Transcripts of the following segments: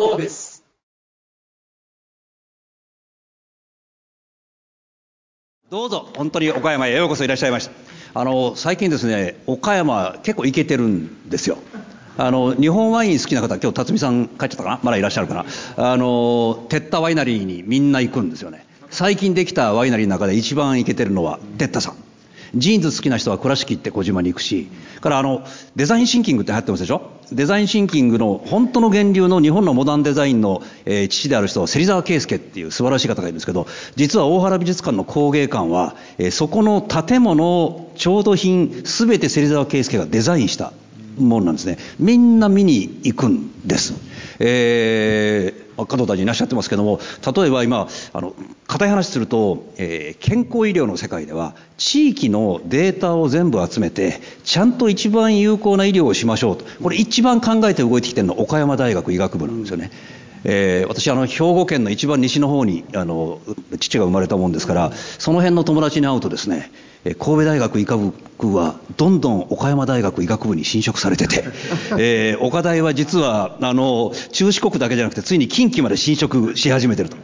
グロービス. どうぞ。本当に岡山へようこそいらっしゃいました。あの最近ですね岡山結構行けてるんですよ。あの日本ワイン好きな方今日辰巳さん帰っちゃったかな？まだいらっしゃるかな？あのテッタワイナリーにみんな行くんですよね。最近できたワイナリーの中で一番行けてるのはテッタさん。ジーンズ好きな人は倉敷行って児島に行くしからあのデザインシンキングって流行ってますでしょ？デザインシンキングの本当の源流の日本のモダンデザインの、えー父である人は芹沢圭介っていう素晴らしい方がいるんですけど実は大原美術館の工芸館は、えーそこの建物を調度品すべて芹沢圭介がデザインした。ものなんですね。みんな見に行くんです、えー加藤大臣いらっしゃってますけども例えば今あの硬い話すると、えー健康医療の世界では地域のデータを全部集めてちゃんと一番有効な医療をしましょうと。これ一番考えて動いてきてるのは岡山大学医学部なんですよね。えー私あの兵庫県の一番西の方にあの父が生まれたもんですからその辺の友達に会うとですね神戸大学医科部はどんどん岡山大学医学部に侵食されてて、えー岡大は実はあの中四国だけじゃなくてついに近畿まで侵食し始めてると。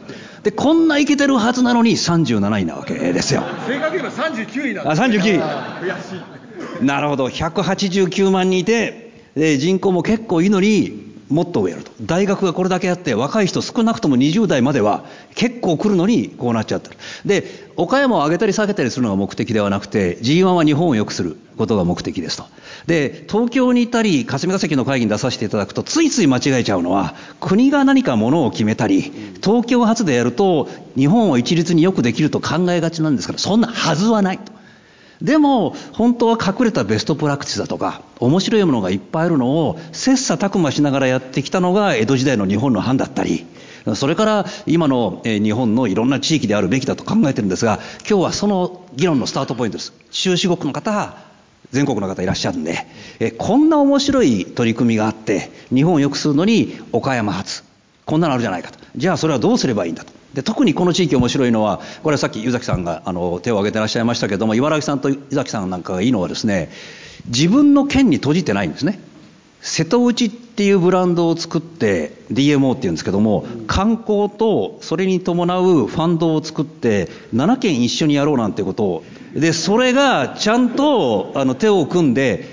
でこんなイケてるはずなのに37位なわけですよ。正確には39位なんあです39位悔しい。なるほど。189万人いてで人口も結構いいのにもっと上やると。大学がこれだけあって若い人少なくとも20代までは結構来るのにこうなっちゃってるで岡山を上げたり下げたりするのが目的ではなくて G1 は日本を良くすることが目的ですと。で東京にいたり霞が関の会議に出させていただくとついつい間違えちゃうのは国が何かものを決めたり東京発でやると日本を一律によくできると考えがちなんですからそんなはずはないと。でも本当は隠れたベストプラクティスだとか面白いものがいっぱいあるのを切磋琢磨しながらやってきたのが江戸時代の日本の藩だったりそれから今の日本のいろんな地域であるべきだと考えてるんですが今日はその議論のスタートポイントです。中四国の方全国の方いらっしゃるんでこんな面白い取り組みがあって日本を良くするのに岡山発こんなのあるじゃないかと。じゃあそれはどうすればいいんだと。で特にこの地域面白いのはこれはさっき湯崎さんがあの手を挙げてらっしゃいましたけども茨城さんと湯崎さんなんかがいいのはですね自分の県に閉じてないんですね。瀬戸内っていうブランドを作って DMO っていうんですけども観光とそれに伴うファンドを作って7県一緒にやろうなんてことをでそれがちゃんとあの手を組んで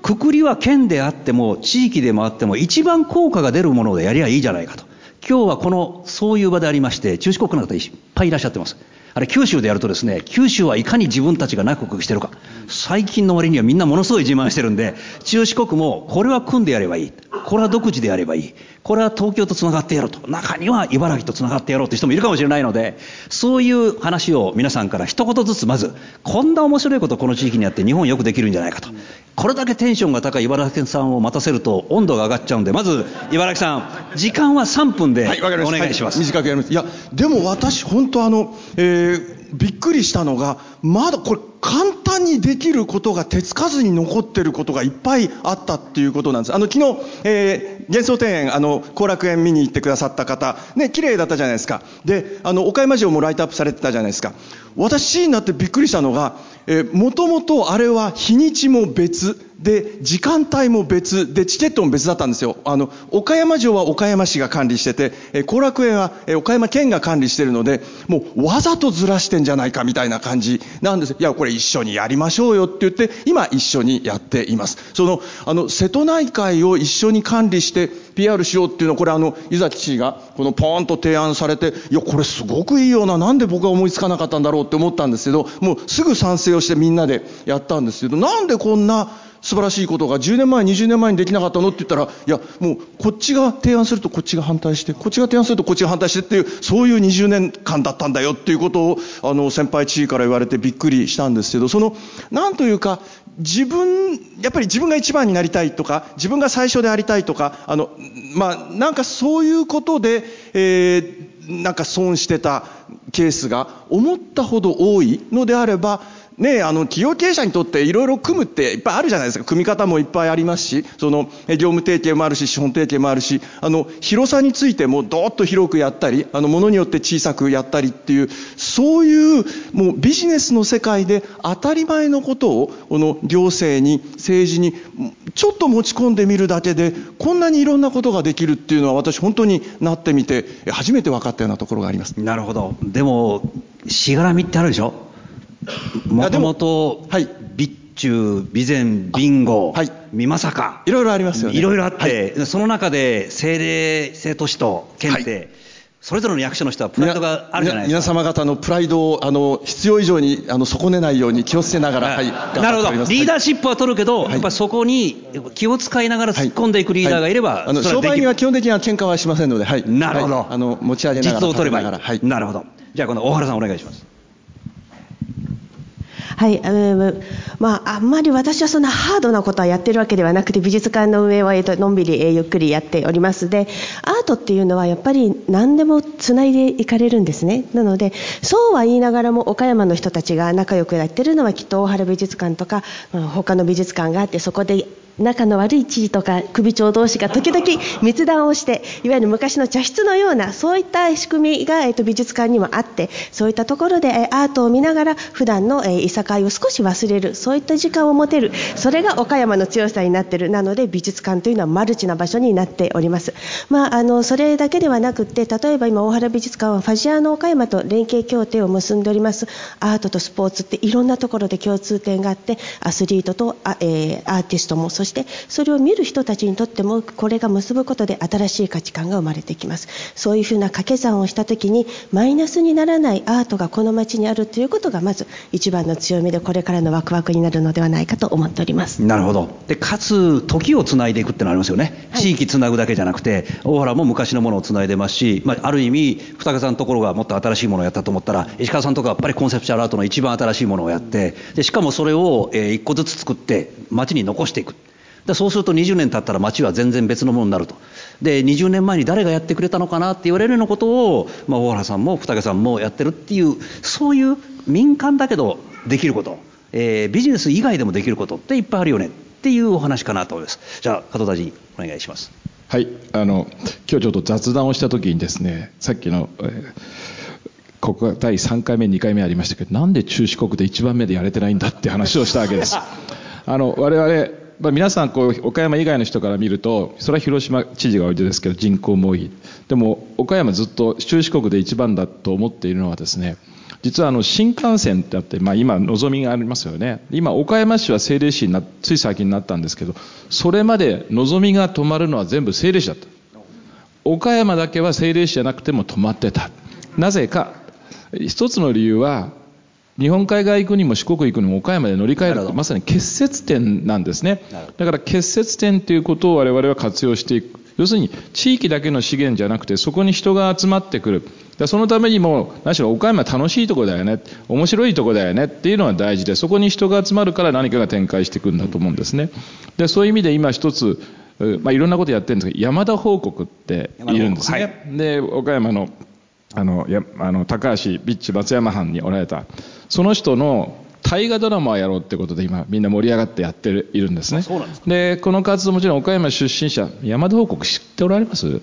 くくりは県であっても地域でもあっても一番効果が出るものでやりゃいいじゃないかと。今日はこのそういう場でありまして中四国の方いっぱいいらっしゃってます。あれ九州でやるとですね九州はいかに自分たちが内国してるか。最近の割にはみんなものすごい自慢してるんで中四国もこれは組んでやればいい。これは独自でやればいい。これは東京とつながってやろうと中には茨城とつながってやろうという人もいるかもしれないのでそういう話を皆さんから一言ずつまずこんな面白いことこの地域にあって日本よくできるんじゃないかとこれだけテンションが高い茨城さんを待たせると温度が上がっちゃうんでまず茨城さん時間は3分ではい。お願いします、は短くやります。いや、でも私、本当あの、えーびっくりしたのが、まだこれ、簡単にできることが手つかずに残ってることがいっぱいあったっていうことなんです。あの、昨日、えー幻想庭園、あの、後楽園見に行ってくださった方、ね、綺麗だったじゃないですか。で、あの、岡山城もライトアップされてたじゃないですか。私になってびっくりしたのが、えー、もともとあれは日にちも別、で、時間帯も別、で、チケットも別だったんですよ。あの、岡山城は岡山市が管理してて、え後楽園は、え岡山県が管理してるので、もうわざとずらしてんじゃないかみたいな感じなんです。いや、これ一緒にやりましょうよって言って、今一緒にやっています。その、あの、瀬戸内海を一緒に管理して、PR しようっていうのは、これあの、伊崎氏が、このポーンと提案されて、いや、これすごくいいよな、なんで僕は思いつかなかったんだろうって思ったんですけど、もうすぐ賛成をしてみんなでやったんですけど、なんでこんな素晴らしいことが10年前、20年前にできなかったの？って言ったら、いや、もうこっちが提案するとこっちが反対して、こっちが提案するとこっちが反対してっていう、そういう20年間だったんだよ。っていうことを、あの、先輩地位から言われてびっくりしたんですけど、その、なんというか、自分、やっぱり自分が一番になりたいとか、自分が最初でありたいとか、あの、まあ、なんかそういうことで、えーなんか損してたケースが思ったほど多いのであれば、ね、あの企業経営者にとっていろいろ組むっていっぱいあるじゃないですか。組み方もいっぱいありますしその業務提携もあるし資本提携もあるしあの広さについてもどーっと広くやったりあのものによって小さくやったりっていうそういうもうビジネスの世界で当たり前のことをこの行政に政治にちょっと持ち込んでみるだけでこんなにいろんなことができるっていうのは私本当になってみて初めて分かったようなところがあります。なるほど。でもしがらみってあるでしょ？もともと、はい、備中、備前、ビンゴ、はい、美作いろいろありますよね。いろいろあって、はい、その中で政令、政都市と県って、はいそれぞれの役所の人はプライドがあるじゃないですか。皆様方のプライドをあの必要以上にあの損ねないように気をつけながら、はい、なるほど。リーダーシップは取るけど、はい、やっぱりそこに気を使いながら突っ込んでいくリーダーがいれば、はい、あの商売には基本的には喧嘩はしませんので、はい。なるほど。あの持ち上げながら、実を取ればいい。はい。なるほど。じゃあこの大原さんお願いします。はい、まあ、あんまり私はそんなハードなことはやってるわけではなくて美術館の運営は、のんびり、え、ゆっくりやっております。でアートっていうのはやっぱり何でもつないでいかれるんですね。なのでそうは言いながらも岡山の人たちが仲良くやってるのはきっと大原美術館とか、まあ、他の美術館があってそこで仲の悪い知事とか首長同士が時々密談をしていわゆる昔の茶室のようなそういった仕組みが、えー、と美術館にもあってそういったところで、えー、アートを見ながら普段の、えー、いさかいを少し忘れるそういった時間を持てるそれが岡山の強さになってるなので美術館というのはマルチな場所になっております、まあ、あのそれだけではなくて例えば今大原美術館はファジアーノ岡山と連携協定を結んでおります。アートとスポーツっていろんなところで共通点があってアスリートとあ、えー、アーティストもそしてそれを見る人たちにとってもこれが結ぶことで新しい価値観が生まれてきます。そういうふうな掛け算をした時にマイナスにならないアートがこの街にあるということがまず一番の強みでこれからのワクワクになるのではないかと思っております。なるほど。でかつ時をつないでいくってのありますよね、はい、地域つなぐだけじゃなくて大原も昔のものをつないでますし、まあ、ある意味二方さんのところがもっと新しいものをやったと思ったら石川さんとかやっぱりコンセプチュアルアートの一番新しいものをやってでしかもそれを、えー、一個ずつ作って街に残していくでそうすると20年経ったら街は全然別のものになると。で20年前に誰がやってくれたのかなって言われるようなことを、まあ、大原さんも二毛さんもやってるっていうそういう民間だけどできること、えー、ビジネス以外でもできることっていっぱいあるよねっていうお話かなと思います。じゃあ加藤大臣お願いします。はい。あの今日ちょっと雑談をした時にですねさっきの、えーここが第3回目2回目ありましたけどなんで中四国で1番目でやれてないんだって話をしたわけです。あの我々まあ、皆さんこう岡山以外の人から見るとそれは広島知事がおいでですけど人口も多い。でも岡山ずっと中四国で一番だと思っているのはですね実はあの新幹線ってあって、まあ、今のぞみがありますよね。今岡山市は政令市になつい最近になったんですけどそれまでのぞみが止まるのは全部政令市だった。岡山だけは政令市じゃなくても止まってた。なぜか。一つの理由は日本海側行くにも四国行くにも岡山で乗り換えるまさに結節点なんですね。だから結節点ということを我々は活用していく。要するに地域だけの資源じゃなくてそこに人が集まってくる。そのためにも何しろ岡山楽しいとこだよね。面白いとこだよねっていうのは大事でそこに人が集まるから何かが展開していくんだと思うんですね。でそういう意味で今一つまあ、いろんなことやってるんですけど山田報告っているんですね、はい、で岡山のあのやあの高橋ビッチ松山藩におられたその人の大河ドラマをやろうってことで今みんな盛り上がってやってるいるんですね。でこの活動もちろん岡山出身者山田報告知っておられます？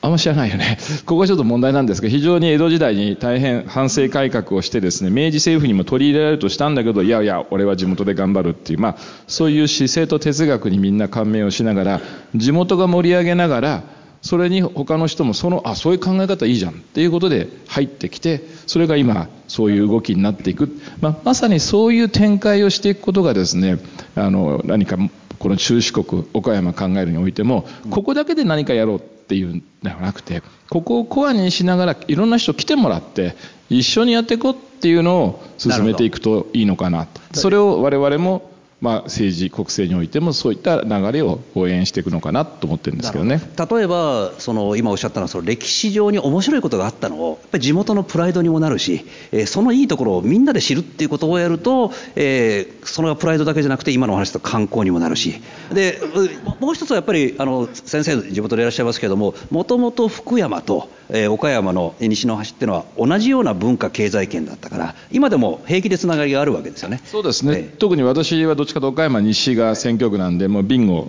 あんま知らないよね。ここはちょっと問題なんですが、非常に江戸時代に大変反省改革をしてですね、明治政府にも取り入れられるとしたんだけど、いやいや、俺は地元で頑張るっていう、まあ、そういう姿勢と哲学にみんな感銘をしながら、地元が盛り上げながら、それに他の人もそのあそういう考え方いいじゃんっていうことで入ってきてそれが今そういう動きになっていく、まあ、まさにそういう展開をしていくことがですねあの何かこの中四国岡山考えるにおいてもここだけで何かやろうっていうんではなくてここをコアにしながらいろんな人来てもらって一緒にやっていこうっていうのを進めていくといいのかな。それを我々もまあ、政治国政においてもそういった流れを応援していくのかなと思ってるんですけどね。例えばその今おっしゃったのはその歴史上に面白いことがあったのをやっぱり地元のプライドにもなるし、えー、そのいいところをみんなで知るっていうことをやると、えー、そのプライドだけじゃなくて今のお話と観光にもなるし。でもう一つはやっぱりあの先生地元でいらっしゃいますけどももともと福山と、えー、岡山の西の端っていうのは同じような文化経済圏だったから今でも平気でつながりがあるわけですよね。そうですね、えー、特に私はどっちかと岡山西が選挙区なんでもうビンゴ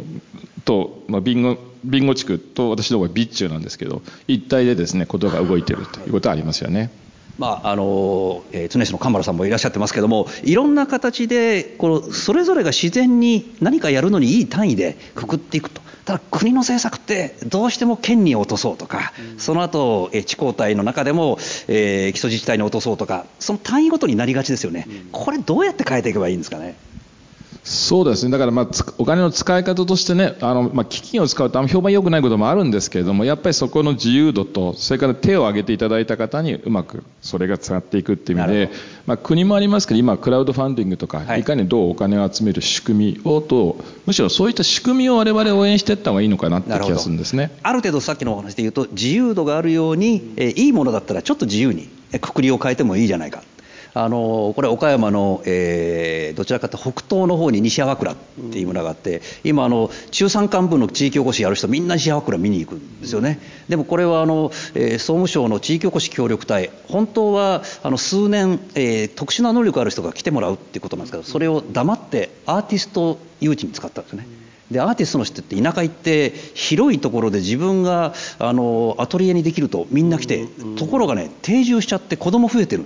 と、まあ、ビンゴビンゴ地区と私の方が備中なんですけど一体でですねことが動いているということはありますよね。まああのえー、常市の神原さんもいらっしゃってますけどもいろんな形でこのそれぞれが自然に何かやるのにいい単位でくくっていくとただ国の政策ってどうしても県に落とそうとか、うん、その後、えー、地方体の中でも、えー、基礎自治体に落とそうとかその単位ごとになりがちですよね、うん、これどうやって変えていけばいいんですかね？そうですね。だからまあお金の使い方としてねあの、まあ、基金を使うとあんま評判良くないこともあるんですけれどもやっぱりそこの自由度とそれから手を挙げていただいた方にうまくそれが使っていくっていう意味で、まあ、国もありますけど今クラウドファンディングとか、はい、いかにどうお金を集める仕組みをとむしろそういった仕組みを我々応援していった方がいいのかなって気がするんですね。ある程度さっきのお話で言うと自由度があるように、えー、いいものだったらちょっと自由にくくりを変えてもいいじゃないかあのこれ岡山の、えー、どちらかというと北東の方に西粟倉っていう村があって、今あの中山間部の地域おこしやる人みんな西粟倉見に行くんですよね。でもこれはあの、えー、総務省の地域おこし協力隊本当はあの数年、えー、特殊な能力ある人が来てもらうっていうことなんですけどそれを黙ってアーティスト誘致に使ったんですよね。でアーティストの人って田舎行って広いところで自分があのアトリエにできるとみんな来てところがね定住しちゃって子供増えてる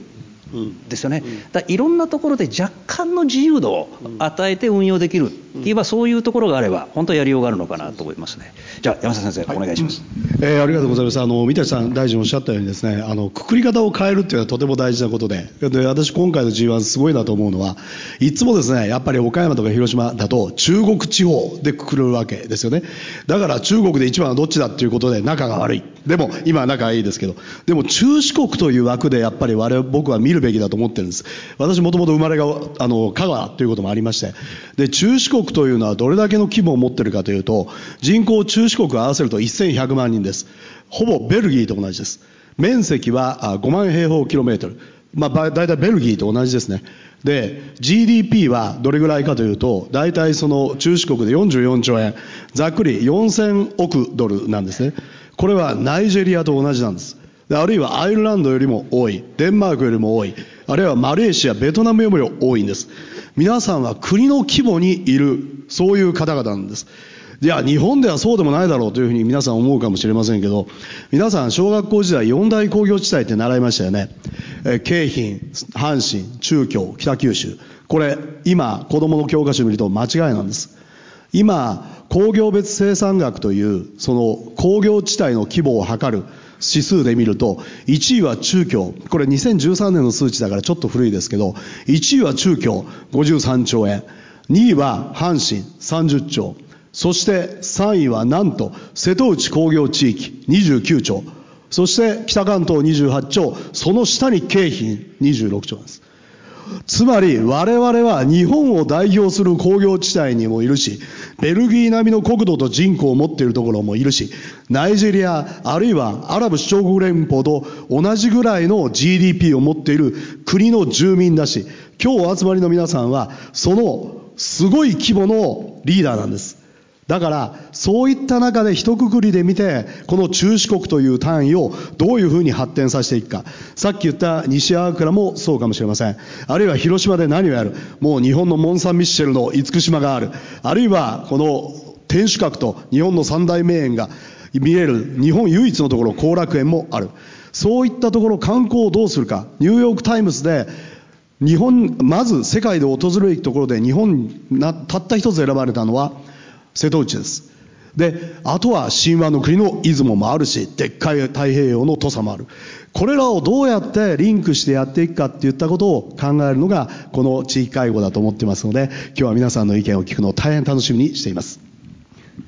ですよね、だいろんなところで若干の自由度を与えて運用できる言えばそういうところがあれば本当やりようがあるのかなと思いますね。じゃあ山下先生、はい、お願いします、えー、ありがとうございます。あの三谷さん大臣おっしゃったようにですねあのくくり方を変えるっていうのはとても大事なことでで私今回の G1 すごいなと思うのはいつもですねやっぱり岡山とか広島だと中国地方でくくるわけですよね。だから中国で一番はどっちだっていうことで仲が悪いでも今は仲いいですけど。でも中四国という枠でやっぱり我々僕は見るべきだと思ってるんです。私もともと生まれがあの香川ということもありまして。で中四国というのはどれだけの規模を持ってるかというと人口中四国を合わせると1100万人です。ほぼベルギーと同じです。面積は5万平方キロメートル。まあ、大体ベルギーと同じですね。で、GDP はどれぐらいかというと、大体その中四国で44兆円、ざっくり4000億ドルなんですね。これはナイジェリアと同じなんです。あるいはアイルランドよりも多い、デンマークよりも多い、あるいはマレーシア、ベトナムよりも多いんです。皆さんは国の規模にいる、そういう方々なんです。いや、日本ではそうでもないだろうというふうに皆さん思うかもしれませんけど、皆さん小学校時代四大工業地帯って習いましたよね。え京浜、阪神、中京、北九州。これ、今、子供の教科書を見ると間違いなんです。今、工業別生産額という、その工業地帯の規模を測る指数で見ると、1位は中京、これ2013年の数値だからちょっと古いですけど、1位は中京53兆円、2位は阪神30兆、そして3位はなんと瀬戸内工業地域29兆、そして北関東28兆、その下に京浜26兆です。つまり我々は日本を代表する工業地帯にもいるし、ベルギー並みの国土と人口を持っているところもいるし、ナイジェリア、あるいはアラブ首長国連邦と同じぐらいの GDP を持っている国の住民だし、今日お集まりの皆さんは、そのすごい規模のリーダーなんです。だから、そういった中で一括りで見て、この中四国という単位をどういうふうに発展させていくか。さっき言った西粟倉もそうかもしれません。あるいは広島で何をやる。もう日本のモン・サン・ミッシェルの厳島がある。あるいは、この天守閣と日本の三大名園が見える日本唯一のところ、後楽園もある。そういったところ観光をどうするか。ニューヨーク・タイムズで日本、まず世界で訪れるところで日本な、たった一つ選ばれたのは、瀬戸内です。で、あとは神話の国の出雲もあるし、でっかい太平洋の土佐もある。これらをどうやってリンクしてやっていくかっていったことを考えるのが、この地域会合だと思ってますので、今日は皆さんの意見を聞くのを大変楽しみにしています。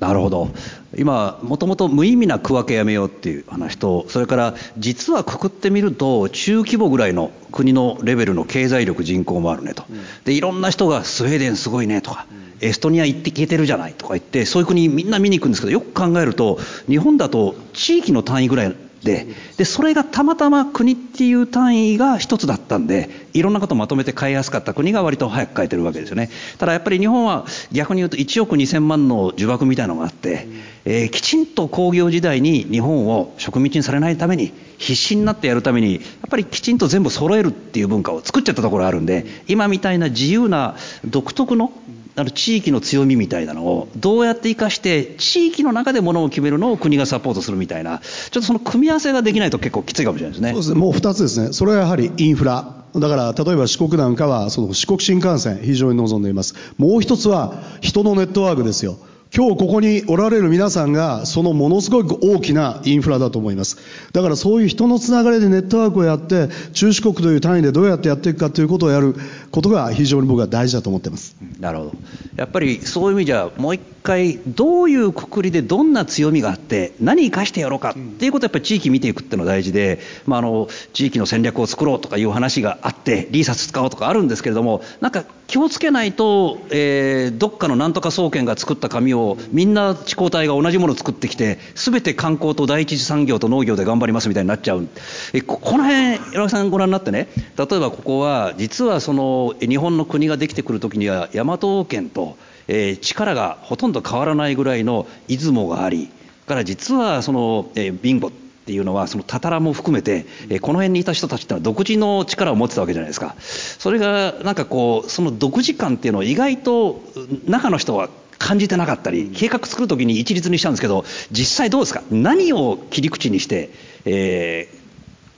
なるほど。今もともと無意味な区分けやめようっていう話とそれから実はくくってみると中規模ぐらいの国のレベルの経済力人口もあるねと。でいろんな人がスウェーデンすごいねとかエストニア行って消えてるじゃないとか言ってそういう国みんな見に行くんですけどよく考えると日本だと地域の単位ぐらいででそれがたまたま国っていう単位が一つだったんでいろんなことをまとめて変えやすかった国が割と早く変えてるわけですよね。ただやっぱり日本は逆に言うと1億2000万の呪縛みたいなのがあって、えー、きちんと工業時代に日本を植民地にされないために必死になってやるためにやっぱりきちんと全部揃えるっていう文化を作っちゃったところがあるんで今みたいな自由な独特のあの地域の強みみたいなのをどうやって生かして地域の中でものを決めるのを国がサポートするみたいなちょっとその組み合わせができないと結構きついかもしれないですね。そうですね。もう2つですね。それはやはりインフラ。だから例えば四国なんかはその四国新幹線非常に望んでいますもう一つは人のネットワークですよ今日ここにおられる皆さんがそのものすごく大きなインフラだと思います。だからそういう人のつながりでネットワークをやって中四国という単位でどうやってやっていくかということをやることが非常に僕は大事だと思ってます。なるほど。やっぱりそういう意味じゃもう一回どういうくくりでどんな強みがあって何生かしてやろうかっていうことをやっぱり地域見ていくっていうのが大事で、まあ、あの地域の戦略を作ろうとかいう話があってリーサス使おうとかあるんですけれどもなんか気をつけないと、えー、どっかのなんとか総研が作った紙をみんな地高体が同じものを作ってきて全て観光と第一次産業と農業で頑張りますみたいになっちゃう。えここの辺岩木さんご覧になってね例えばここは実はその日本の国ができてくる時には大和王権とえー、力がほとんど変わらないぐらいの出雲がありから実はその、えー、ビンゴっていうのはそのたたらも含めて、えー、この辺にいた人たちってのは独自の力を持ってたわけじゃないですか。それがなんかこうその独自感っていうのを意外と中の人は感じてなかったり計画作る時に一律にしたんですけど実際どうですか？何を切り口にして、え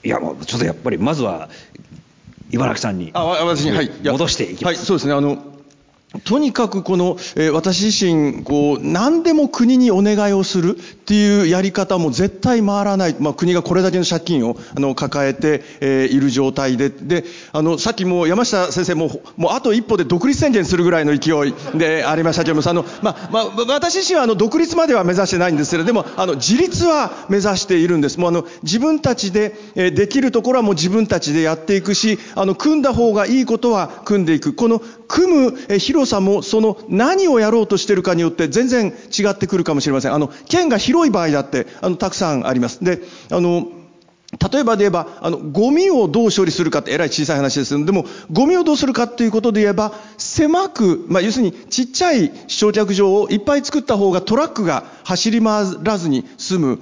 ー、いやもうちょっとやっぱりまずは茨城さんに戻していきます。はい、そうですね。あのとにかくこの、えー、私自身こう何でも国にお願いをするっていうやり方も絶対回らない、まあ、国がこれだけの借金をあの抱えて、えー、いる状態で。であのさっきも山下先生ももうあと一歩で独立宣言するぐらいの勢いでありましたけどもあの、まあまあ、私自身はあの独立までは目指してないんですけれどでもあの自立は目指しているんです。もうあの自分たちで、えー、できるところはもう自分たちでやっていくしあの組んだ方がいいことは組んでいく。この組む、えー、広さもその何をやろうとしてるかによって全然違ってくるかもしれません。あの、県が広い場合だって、あの、たくさんあります。で、あの、例えばで言えば、あの、ゴミをどう処理するかってえらい小さい話ですけど、でも、ゴミをどうするかっていうことで言えば、狭く、まあ、要するにちっちゃい焼却場をいっぱい作った方がトラックが走り回らずに済む、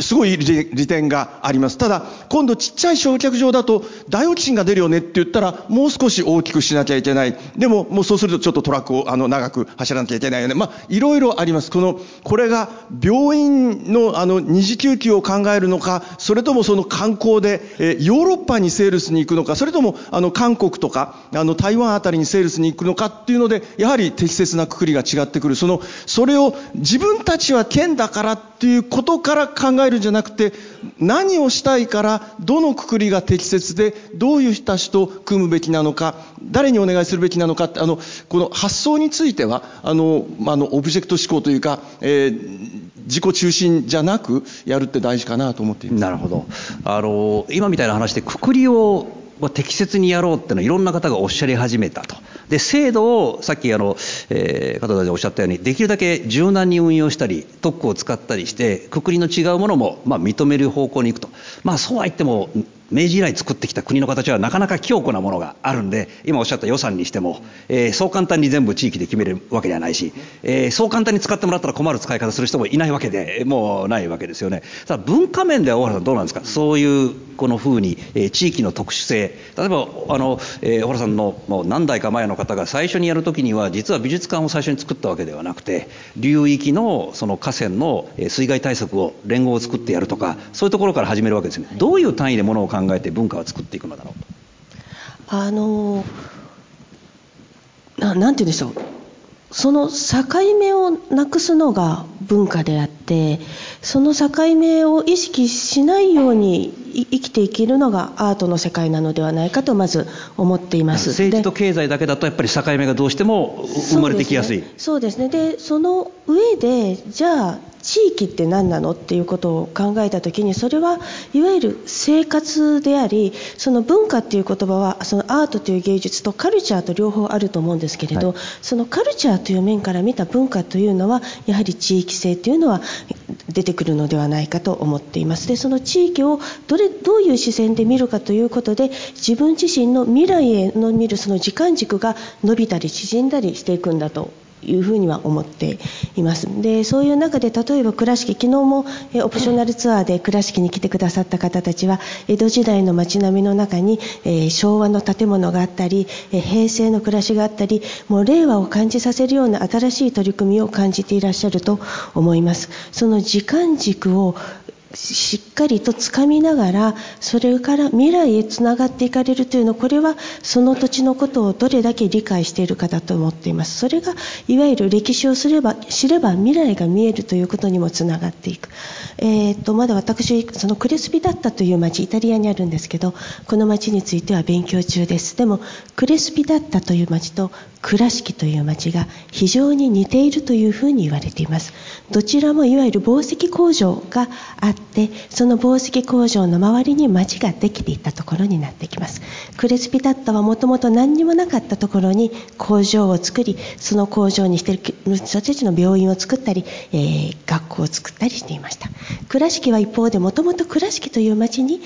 すごい利点があります。ただ、今度ちっちゃい焼却場だと、ダイオキシンが出るよねって言ったら、もう少し大きくしなきゃいけない。でも、もうそうするとちょっとトラックをあの長く走らなきゃいけないよね。まあ、いろいろあります。この、これが病院のあの二次救急を考えるのか、それともそのの観光で、えヨーロッパにセールスに行くのか、それともあの韓国とか、あの台湾あたりにセールスに行くのかっていうので、やはり適切なくくりが違ってくる。その、それを自分たちは県だからっていうことから考えるんじゃなくて何をしたいからどのくくりが適切でどういう人たちと組むべきなのか誰にお願いするべきなのかってあのこの発想についてはあの、まあ、のオブジェクト思考というか、えー、自己中心じゃなくやるって大事かなと思っています。なるほどあの今みたいな話でくくりを適切にやろうっていうのはいろんな方がおっしゃり始めたと。で制度をさっきあの、えー、加藤大臣おっしゃったようにできるだけ柔軟に運用したり特区を使ったりしてくくりの違うものも、まあ、認める方向に行くとまあそうは言っても明治以来作ってきた国の形はなかなか強固なものがあるんで今おっしゃった予算にしても、えー、そう簡単に全部地域で決めるわけではないし、えー、そう簡単に使ってもらったら困る使い方する人もいないわけでもうないわけですよね。ただ文化面では大原さんどうなんですか？そういうこのふうに、えー、地域の特殊性。例えばあの、えー、小原さんのもう何代か前の方が最初にやる時には実は美術館を最初に作ったわけではなくて流域のその河川の水害対策を連合を作ってやるとかそういうところから始めるわけですね。どういう単位でものを考えて文化を作っていくのだろうと。あのななんて言うんでしょう。その境目をなくすのが文化であってその境目を意識しないようにい生きていけるのがアートの世界なのではないかとまず思っています。政治と経済だけだとやっぱり境目がどうしても生まれてきやすい。そうですね。でその上でじゃあ地域って何なのっていうことを考えた時にそれはいわゆる生活でありその文化っていう言葉はそのアートという芸術とカルチャーと両方あると思うんですけれど、はい、そのカルチャーという面から見た文化というのはやはり地域性というのは出てくるのではないかと思っています。でその地域をどれどういう視線で見るかということで自分自身の未来への見るその時間軸が伸びたり縮んだりしていくんだというふうには思っています。でそういう中で例えば倉敷昨日もオプショナルツアーで倉敷に来てくださった方たちは江戸時代の街並みの中に、え昭和の建物があったり、え平成の暮らしがあったりもう令和を感じさせるような新しい取り組みを感じていらっしゃると思います。その時間軸をしっかりとつかみながらそれから未来へつながっていかれるというのはこれはその土地のことをどれだけ理解しているかだと思っています。それがいわゆる歴史をすれば知れば未来が見えるということにもつながっていく、えーと、まだ私そのクレスピダッタという町イタリアにあるんですけどこの町については勉強中です。でもクレスピダッタという町と倉敷という町が非常に似ているというふうに言われています。どちらもいわゆる紡績工場があってでその紡績工場の周りに町ができていったところになってきます。クレスピタッタはもともと何にもなかったところに工場を作りその工場にしている人たちの病院を作ったり、えー、学校を作ったりしていました。倉敷は一方でもともと倉敷という町に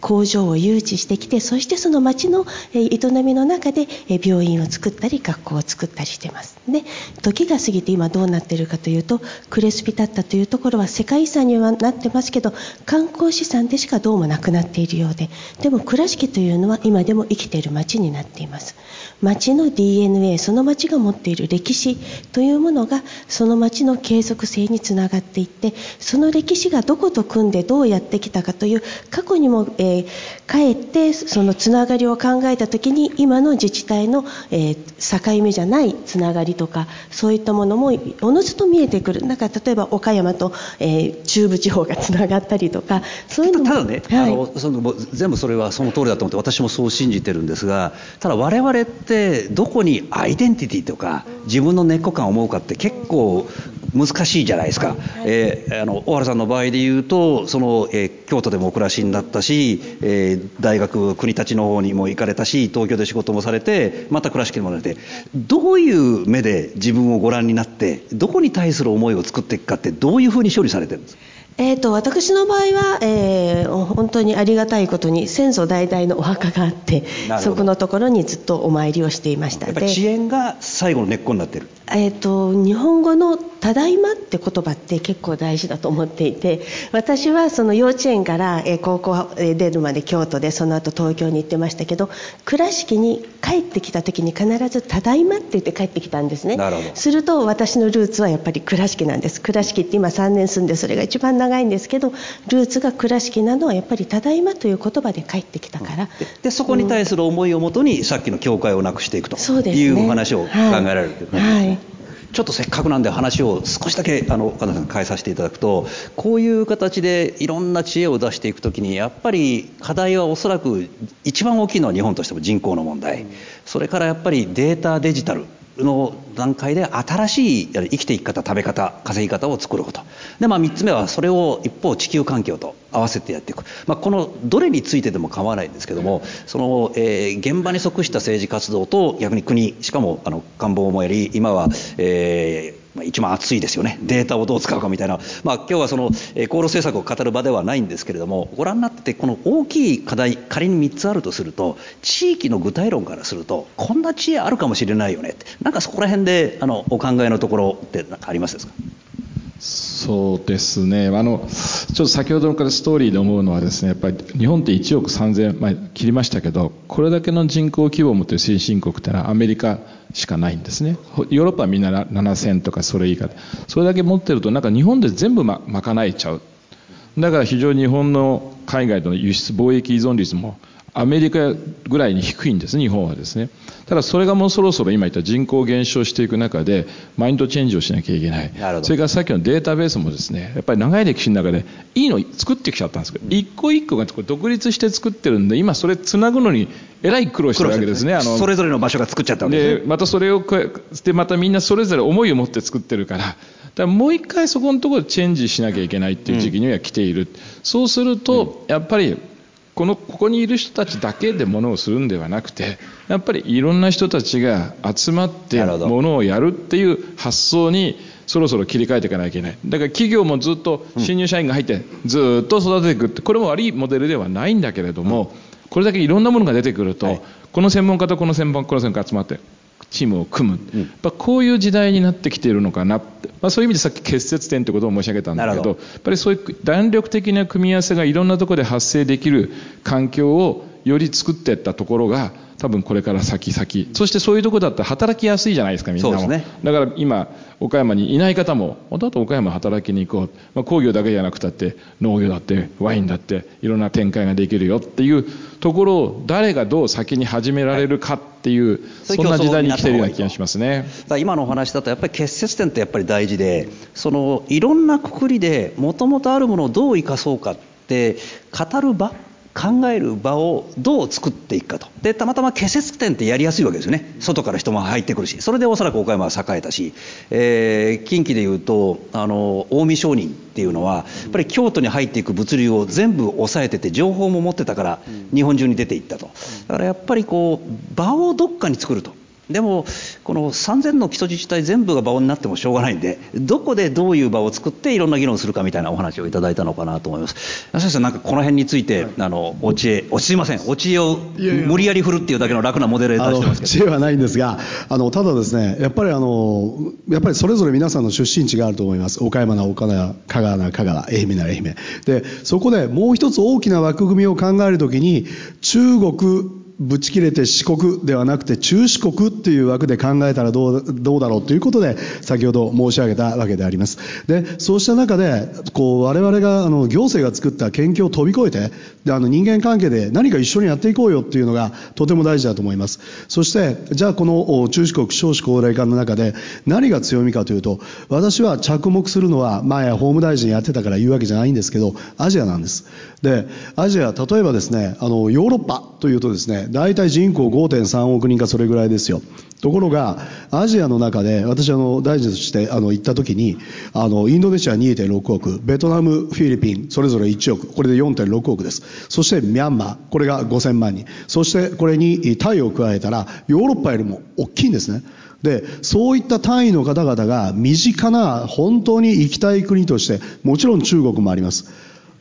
工場を誘致してきてそしてその町の営みの中で病院を作ったり学校を作ったりしています。で時が過ぎて今どうなっているかというとクレスピタッタというところは世界遺産にはなってますけど観光資産でしかどうもなくなっているようででも倉敷というのは今でも生きている町になっています。町の DNA その町が持っている歴史というものがその町の継続性につながっていってその歴史がどこと組んでどうやってきたかという過去にも、えー、かえってそのつながりを考えた時に今の自治体の、えー、境目じゃないつながりとかそういったものもおのずと見えてくる。なんか例えば岡山と、えー、中部地方がつながったりとかそういうのただね、はい、あのその全部それはその通りだと思って私もそう信じてるんですがただ我々ってどこにアイデンティティとか自分の根っこ感を思うかって結構難しいじゃないですか、えー、あの小原さんの場合で言うとその、えー、京都でもお暮らしになったし、えー、大学国立の方にも行かれたし東京で仕事もされてまた倉敷にもられてどういう目で自分をご覧になってどこに対する思いを作っていくかってどういうふうに処理されてるんですか？えーと、私の場合は、えー、本当にありがたいことに先祖代々のお墓があってそこのところにずっとお参りをしていました。やっぱ遅延が最後の根っこになってるえーと、日本語の「ただいま」って言葉って結構大事だと思っていて私はその幼稚園から、えー、高校出るまで京都でその後東京に行ってましたけど倉敷に帰ってきた時に必ず「ただいま」って言って帰ってきたんですね。すると私のルーツはやっぱり倉敷なんです。倉敷って今3年住んでそれが一番長いんですけどルーツが倉敷なのはやっぱり「ただいま」という言葉で帰ってきたから、でそこに対する思いをもとに、うん、さっきの教会をなくしていくというお話を考えられるというね、はい、はいちょっとせっかくなんで話を少しだけあの岡田さん変えさせていただくとこういう形でいろんな知恵を出していくときにやっぱり課題はおそらく一番大きいのは日本としても人口の問題。それからやっぱりデータデジタル。の段階で新しい生きていき方食べ方稼ぎ方を作ること。で、まあ、3つ目はそれを一方地球環境と合わせてやっていく、まあ、このどれについてでも構わないんですけどもその、えー、現場に即した政治活動と逆に国しかもあの官房もやり今は、えーまあ、一番熱いですよね。データをどう使うかみたいな、まあ、今日はその、えー、厚労政策を語る場ではないんですけれどもご覧になっててこの大きい課題仮に3つあるとすると地域の具体論からするとこんな知恵あるかもしれないよねって。なんかそこら辺であのお考えのところって何かありますですか？そうですね。あのちょっと先ほどからストーリーで思うのはですねやっぱり日本って1億3000、まあ、切りましたけどこれだけの人口規模を持っている先進国ってのはアメリカしかないんですね。ヨーロッパはみんな7000とかそれ以下。でそれだけ持ってるとなんか日本で全部ま賄えちゃう。だから非常に日本の海外との輸出貿易依存率もアメリカぐらいに低いんです日本はですね。ただそれがもうそろそろ今言った人口減少していく中でマインドチェンジをしなきゃいけない。なるほど。それからさっきのデータベースもですねやっぱり長い歴史の中でいいの作ってきちゃったんですけど一個一個が独立して作ってるんで今それつなぐのにえらい苦労してるわけですね。あのそれぞれの場所が作っちゃったわけですね。でまたそれをでまたみんなそれぞれ思いを持って作ってるからだからもう一回そこのところでチェンジしなきゃいけないっていう時期には来ている、そうすると、やっぱりこのここにいる人たちだけでものをするんではなくてやっぱりいろんな人たちが集まってものをやるっていう発想にそろそろ切り替えていかなきゃいけない。だから企業もずっと新入社員が入ってずっと育てていくってこれも悪いモデルではないんだけれども、これだけいろんなものが出てくると、はい。この専門家とこの専門家この専門家集まってチームを組む、やっぱこういう時代になってきているのかなって、まあ、そういう意味でさっき結節点ってことを申し上げたんだけどやっぱりそういう弾力的な組み合わせがいろんなところで発生できる環境をより作っていったところが多分これから先々。そしてそういうところだったら働きやすいじゃないですかみんなも。ね。だから今岡山にいない方も本当だと岡山働きに行こう、まあ、工業だけじゃなくたって農業だってワインだっていろんな展開ができるよっていうところを誰がどう先に始められるかっていう、そういうそんな時代に来てるような気がしますね。今のお話だとやっぱり結節点ってやっぱり大事でそのいろんなくくりでもともとあるものをどう生かそうかって語る場考える場をどう作っていくかと。でたまたま結節点ってやりやすいわけですよね。外から人も入ってくるし。それでおそらく岡山は栄えたし、えー近畿でいうとあの近江商人っていうのはやっぱり京都に入っていく物流を全部抑えてて情報も持ってたから日本中に出ていったと。だからやっぱりこう場をどっかに作るとでもこの3000の基礎自治体全部が場になってもしょうがないんでどこでどういう場を作っていろんな議論をするかみたいなお話をいただいたのかなと思います。先生なんかこの辺について、あのお知恵おすいません。お知恵を無理やり振るっていうだけの楽なモデルであの出してますけど。知恵はないんですがあのただですねやっぱりあのやっぱりそれぞれ皆さんの出身地があると思います。岡山な岡山香川な香川愛媛な愛媛。でそこでもう一つ大きな枠組みを考えるときに中国ぶち切れて四国ではなくて中四国っていう枠で考えたらどうどうだろうということで先ほど申し上げたわけであります。でそうした中でこう我々があの行政が作った研究を飛び越えてであの人間関係で何か一緒にやっていこうよっていうのがとても大事だと思います。そしてじゃあこの中四国少子高齢化の中で何が強みかというと私は着目するのは前法務大臣やってたから言うわけじゃないんですけどアジアなんです。でアジア例えばですねあのヨーロッパというとですね大体人口5.3億人かそれぐらいですよ。ところがアジアの中で私あの大臣としてあの行った時にあのインドネシア2.6億ベトナムフィリピンそれぞれ1億これで4.6億です。そしてミャンマーこれが5000万人。そしてこれにタイを加えたらヨーロッパよりも大きいんですね。でそういった単位の方々が身近な本当に行きたい国としてもちろん中国もあります。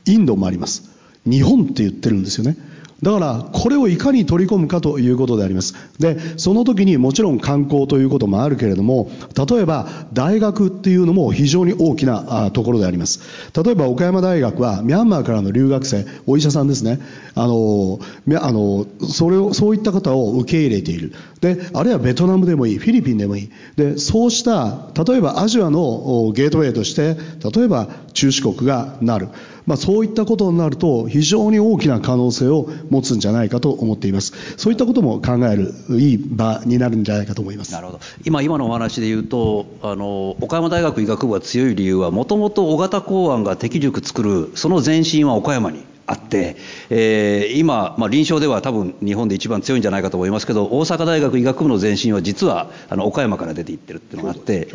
インドもあります。日本って言ってるんですよね。だからこれをいかに取り込むかということであります。でその時にもちろん観光ということもあるけれども例えば大学っていうのも非常に大きなところであります。例えば岡山大学はミャンマーからの留学生お医者さんですね。あのあのそれをそういった方を受け入れている。であるいはベトナムでもいいフィリピンでもいい。でそうした例えばアジアのゲートウェイとして例えば中四国がなる。まあ、そういったことになると非常に大きな可能性を持つんじゃないかと思っています。そういったことも考えるいい場になるんじゃないかと思います。なるほど。今今のお話で言うとあの岡山大学医学部が強い理由はもともと尾形公安が適塾作るその前身は岡山にあって、えー今、まあ、臨床では多分日本で一番強いんじゃないかと思いますけど大阪大学医学部の前身は実はあの岡山から出ていってるっていうのがあって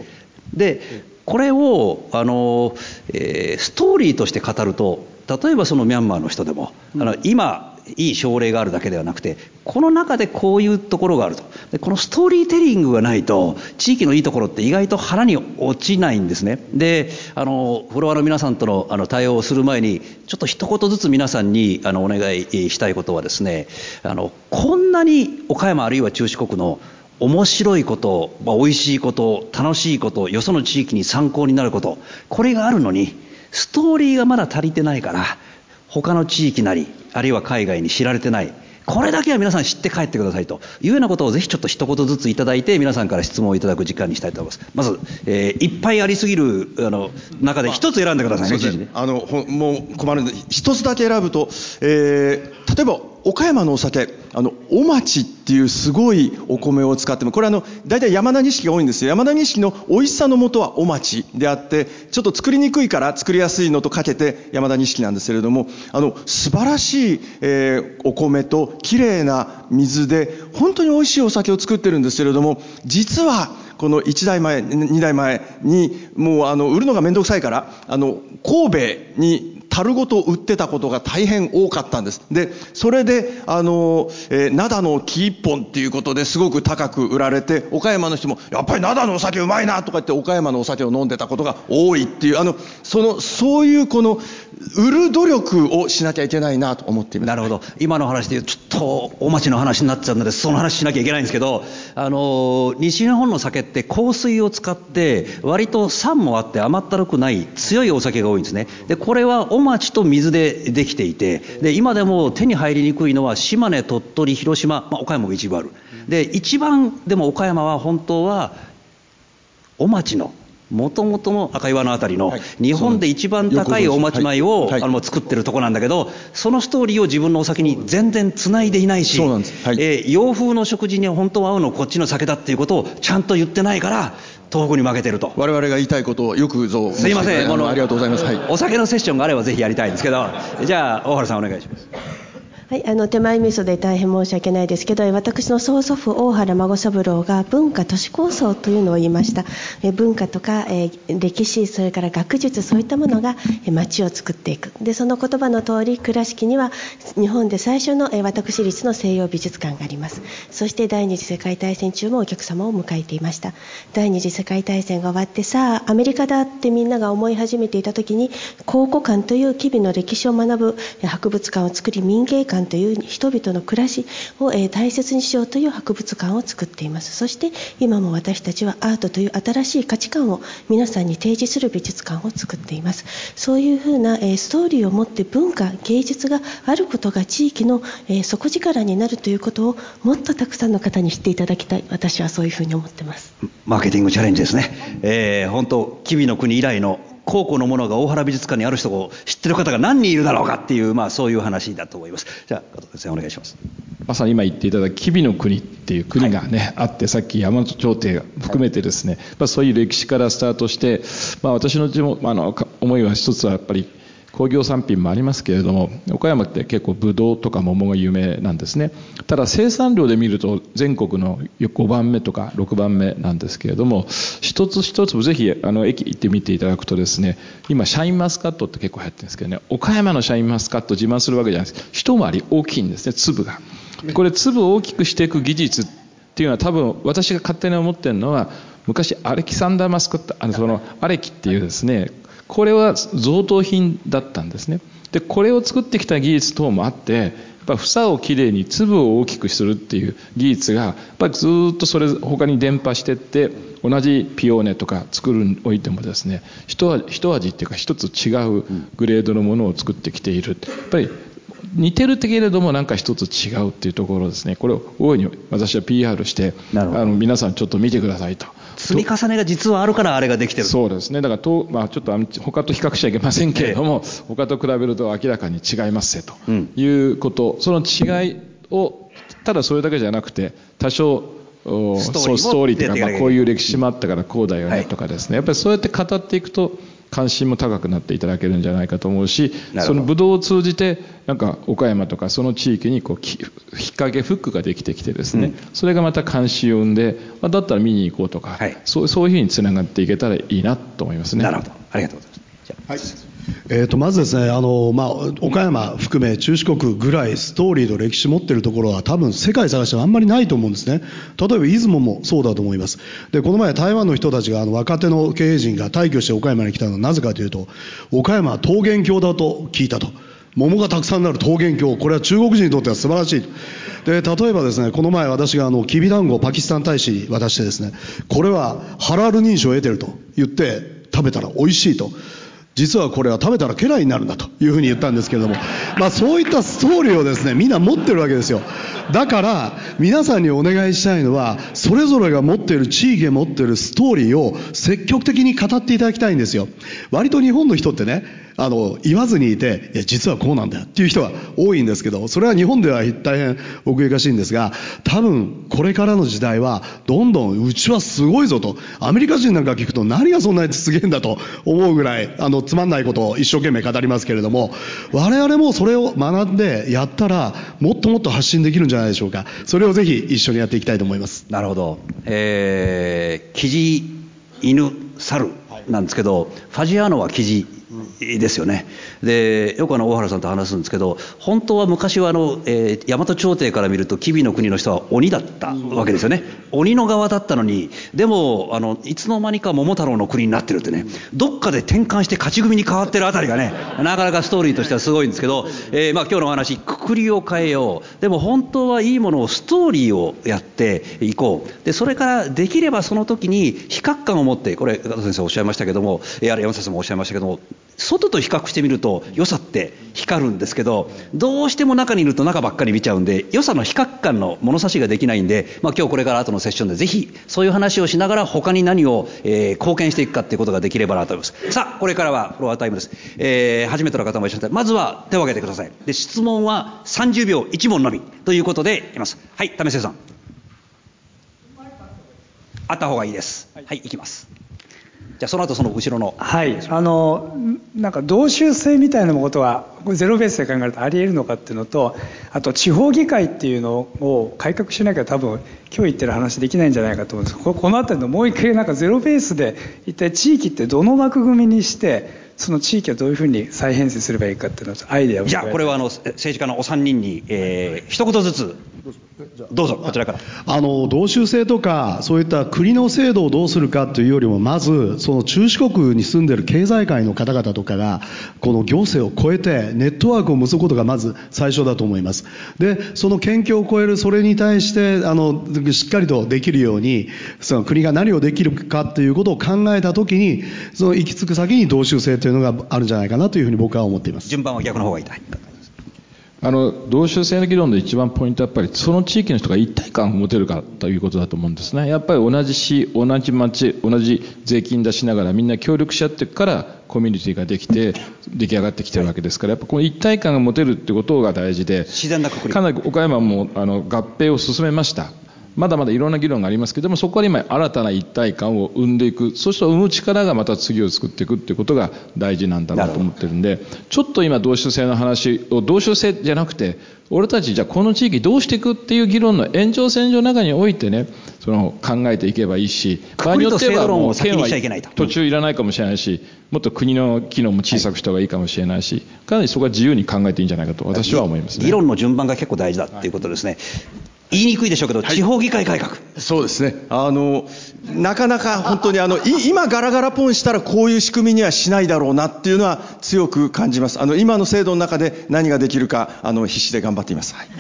でこれをあの、えーストーリーとして語ると例えばそのミャンマーの人でも、あの今いい症例があるだけではなくてこの中でこういうところがあると。でこのストーリーテリングがないと地域のいいところって意外と腹に落ちないんですね。であのフロアの皆さんとのあの対応をする前にちょっと一言ずつ皆さんにあのお願いしたいことはですねあのこんなに岡山あるいは中四国の面白いこと、まあ、美味しいこと楽しいことよその地域に参考になることこれがあるのにストーリーがまだ足りてないから他の地域なりあるいは海外に知られてないこれだけは皆さん知って帰ってくださいというようなことをぜひちょっと一言ずついただいて皆さんから質問をいただく時間にしたいと思います。まず、えーいっぱいありすぎるあの中で一つ選んでくださいねすいませんあのほもう困るんで一つだけ選ぶと、えー例えば岡山のお酒あのお町っていうすごいお米を使ってもこれあの大体山田錦が多いんですよ。山田錦の美味しさのもとはお町であってちょっと作りにくいから作りやすいのとかけて山田錦なんですけれどもあの素晴らしい、えー、お米ときれいな水で本当に美味しいお酒を作ってるんですけれども実はこの1代前2代前にもうあの売るのが面倒くさいからあの神戸に樽ごと売ってたことが大変多かったんです。で、それで、あの、えー、灘の木一本っていうことですごく高く売られて、岡山の人も、やっぱり灘のお酒うまいなとか言って岡山のお酒を飲んでたことが多いっていう、あの、その、そういうこの、売る努力をしなきゃいけないなと思っています。なるほど。今の話でちょっとお町の話になっちゃうので、その話しなきゃいけないんですけど、あの、西日本の酒って香水を使って、割と酸もあって甘ったるくない強いお酒が多いんですね。で、これはお町と水でできていて、で、今でも手に入りにくいのは島根、鳥取、広島、まあ、岡山も一部ある。で、一番でも岡山は本当は、お町のもともとの赤岩のあたりの日本で一番高いお町米を、あの作ってるとこなんだけどそのストーリーを自分のお酒に全然つないでいないし、はい、えー、洋風の食事に本当は合うのこっちの酒だっていうことをちゃんと言ってないから東北に負けてると。我々が言いたいことをよくぞすいません。あのありがとうございます、はい、お酒のセッションがあればぜひやりたいんですけど。じゃあ大原さんお願いしますはい、あの手前味噌で大変申し訳ないですけど私の曽祖父大原孫三郎が文化都市構想というのを言いました。え文化とか、え歴史それから学術そういったものが街を作っていく。でその言葉の通り倉敷には日本で最初のえ私立の西洋美術館があります。そして第二次世界大戦中もお客様を迎えていました。第二次世界大戦が終わってさあアメリカだってみんなが思い始めていた時に考古館という機微の歴史を学ぶ博物館を作り民芸館館という人々の暮らしを、え大切にしようという博物館を作っています。そして今も私たちはアートという新しい価値観を皆さんに提示する美術館を作っています。そういうふうな、えストーリーを持って文化芸術があることが地域の、え底力になるということをもっとたくさんの方に知っていただきたい。私はそういうふうに思ってます。マーケティングチャレンジですね、えー、本当吉備の国以来の高庫のものが大原美術館にある人を知ってる方が何人いるだろうかっていう、まあ、そういう話だと思います。じゃあ、加藤先生お願いします。まさに今言っていただき、吉備の国っていう国がね、はい、あって、さっき山本朝廷含めてですね、はい、まあ、そういう歴史からスタートして、まあ、私のあの思いは一つはやっぱり、工業産品もありますけれども岡山って結構ブドウとか桃が有名なんですね。ただ生産量で見ると全国の5番目とか6番目なんですけれども一つ一つぜひあの駅行ってみていただくとですね今シャインマスカットって結構流行ってるんですけどね岡山のシャインマスカット自慢するわけじゃないです。一回り大きいんですね粒が。これ粒を大きくしていく技術っていうのは多分私が勝手に思ってるのは昔アレキサンダー・マスコットあのそのアレキっていうですねこれは贈答品だったんですね。でこれを作ってきた技術等もあってやっぱ房をきれいに粒を大きくするっていう技術がやっぱりずっとそれ他に伝播してって同じピオーネとか作るにおいてもですね一味一味っていうか一つ違うグレードのものを作ってきている。やっぱり似てるけれどもなんか一つ違うっていうところですね。これを大いに私は PR してあの皆さんちょっと見てくださいと積み重ねが実はあるからあれができてる。そうですね。だからと、まあ、ちょっと他と比較しちゃいけませんけれども、ええ、他と比べると明らかに違いますせと。いうこと、うん、その違いをただそれだけじゃなくて多少ストーリーとか、まあ、こういう歴史もあったからこうだよねとかですね、やっぱりそうやって語っていくと関心も高くなっていただけるんじゃないかと思うしそのブドウを通じてなんか岡山とかその地域にこう引っ掛けフックができてきてですね、うん、それがまた関心を生んで、まあ、だったら見に行こうとか、はい、そうそういうふうにつながっていけたらいいなと思いますね。なるほど。ありがとうございます。はいえー、とまずですねあの、まあ、岡山含め中四国ぐらいストーリーと歴史持ってるところは多分世界探してもあんまりないと思うんですね。例えば出雲もそうだと思います。でこの前台湾の人たちがあの若手の経営陣が退去して岡山に来たのはなぜかというと岡山は桃源郷だと聞いたと。桃がたくさんなる桃源郷これは中国人にとっては素晴らしいで例えばですねこの前私があのきびだんごパキスタン大使に渡してですねこれはハラール認証を得てると言って食べたら美味しいと。実はこれは食べたら家来になるんだというふうに言ったんですけれども、まあ、そういったストーリーをですねみんな持ってるわけですよ。だから皆さんにお願いしたいのはそれぞれが持っている地域が持っているストーリーを積極的に語っていただきたいんですよ。割と日本の人ってねあの言わずにいていや実はこうなんだよっていう人は多いんですけどそれは日本では大変奥ゆかしいんですが多分これからの時代はどんどんうちはすごいぞと。アメリカ人なんか聞くと何がそんなにすげえんだと 思うぐらいあのつまんないことを一生懸命語りますけれども我々もそれを学んでやったらもっともっと発信できるんじゃないでしょうか。それをぜひ一緒にやっていきたいと思います。なるほど、えー、キジ犬猿なんですけど、ファジアーノはキジですよね。でよくあの大原さんと話すんですけど本当は昔はあの、えー、大和朝廷から見ると吉備の国の人は鬼だったわけですよね。鬼の側だったのにでもあのいつの間にか桃太郎の国になってるってね。どっかで転換して勝ち組に変わってるあたりがねなかなかストーリーとしてはすごいんですけど、えー、まあ、今日のお話くくりを変えよう。でも本当はいいものをストーリーをやっていこう。でそれからできればその時に比較感を持ってこれ加藤先生おっしゃいましたけどもや山下先生もおっしゃいましたけども外と比較してみると良さって光るんですけどどうしても中にいると中ばっかり見ちゃうんで良さの比較感の物差しができないんで、まあ、今日これから後のセッションでぜひそういう話をしながら他に何を、えー、貢献していくかっていうことができればなと思います。さあこれからはフロアタイムです、えー、初めての方もいらっしゃってまずは手を挙げてください。で質問は30秒1問のみということでいます。はい為末さん。あった方がいいです。はい、はい、いきますじゃあその後その後ろの。はい。あのなんか同州制みたいなことはゼロベースで考えるとあり得るのかっていうのとあと地方議会っていうのを改革しなきゃ多分今日言ってる話できないんじゃないかと思うんです。この辺りのもう一回なんかゼロベースで一体地域ってどの枠組みにしてその地域をどういうふうに再編成すればいいかっていうのをアイデアをじゃあこれはあの政治家のお三人に、えー、一言ずつ。どうぞ。こちらから。あの同州制とかそういった国の制度をどうするかというよりもまずその中四国に住んでいる経済界の方々とかがこの行政を超えてネットワークを結ぶことがまず最初だと思います。でその県境を超えるそれに対してあのしっかりとできるようにその国が何をできるかということを考えた時にその行き着く先に同州制というのがあるんじゃないかなというふうに僕は思っています。順番は逆の方がいい。あの同州制の議論の一番ポイントはやっぱりその地域の人が一体感を持てるかということだと思うんですね。やっぱり同じ市同じ町同じ税金出しながらみんな協力し合ってからコミュニティができて出来上がってきてるわけですからやっぱこの一体感が持てるってことが大事で自然なくかなり岡山もあの合併を進めましたまだまだいろんな議論がありますけどもそこから今新たな一体感を生んでいく。そして生む力がまた次を作っていくっていうことが大事なんだろうと思ってるんでちょっと今同州制の話を同州制じゃなくて俺たちじゃあこの地域どうしていくっていう議論の延長線上の中においてねその考えていけばいいし場合によってはもう県は途中いらないかもしれないしもっと国の機能も小さくした方がいいかもしれないしかなりそこは自由に考えていいんじゃないかと私は思います、ね、議論の順番が結構大事だっていうことですね、言いにくいでしょうけど、はい、地方議会改革。そうですね。あのなかなか本当にあの今ガラガラポンしたらこういう仕組みにはしないだろうなっていうのは強く感じます。あの今の制度の中で何ができるかあの必死で頑張っています、はい。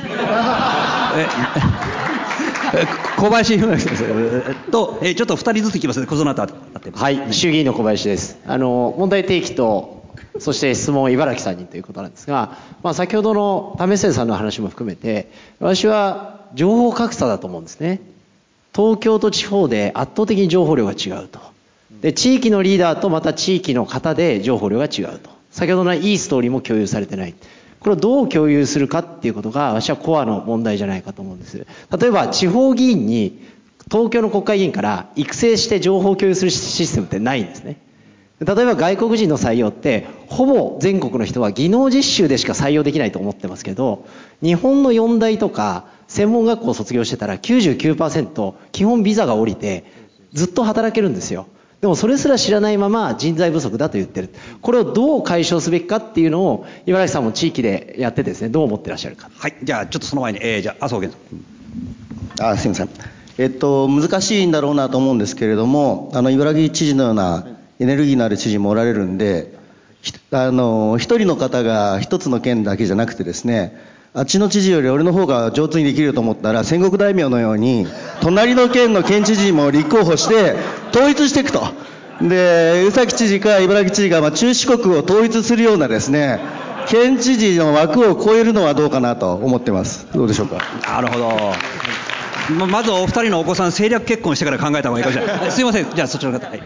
小林先生。と、えちょっと2人ずついきますね、小園はい、衆議院の小林です。あの問題提起とそして質問茨城さんにということなんですが、まあ、先ほどの為末さんの話も含めて私は情報格差だと思うんですね。東京と地方で圧倒的に情報量が違うと。で地域のリーダーとまた地域の方で情報量が違うと。先ほどのいいストーリーも共有されてない。これをどう共有するかっていうことが私はコアの問題じゃないかと思うんです。例えば地方議員に東京の国会議員から育成して情報共有するシステムってないんですね。例えば外国人の採用ってほぼ全国の人は技能実習でしか採用できないと思ってますけど日本の四大とか専門学校を卒業してたら99%基本ビザが下りてずっと働けるんですよ。でもそれすら知らないまま人材不足だと言ってる。これをどう解消すべきかっていうのを茨城さんも地域でやってですねどう思ってらっしゃるか。はいじゃあちょっとその前に、えー、じゃあ麻生源さん。あすいません。えっと難しいんだろうなと思うんですけれどもあの茨城知事のようなエネルギーのある知事もおられるんで、あの、一人の方が一つの県だけじゃなくてですね、あっちの知事より俺の方が上手にできると思ったら、戦国大名のように、隣の県の県知事も立候補して、統一していくと。で、宇崎知事か茨城知事が、ま、中四国を統一するようなですね、県知事の枠を超えるのはどうかなと思ってます。どうでしょうか？なるほど。ままずお二人のお子さん政略結婚してから考えた方がいいかもしれない。すいません。じゃあそちらの方。はい。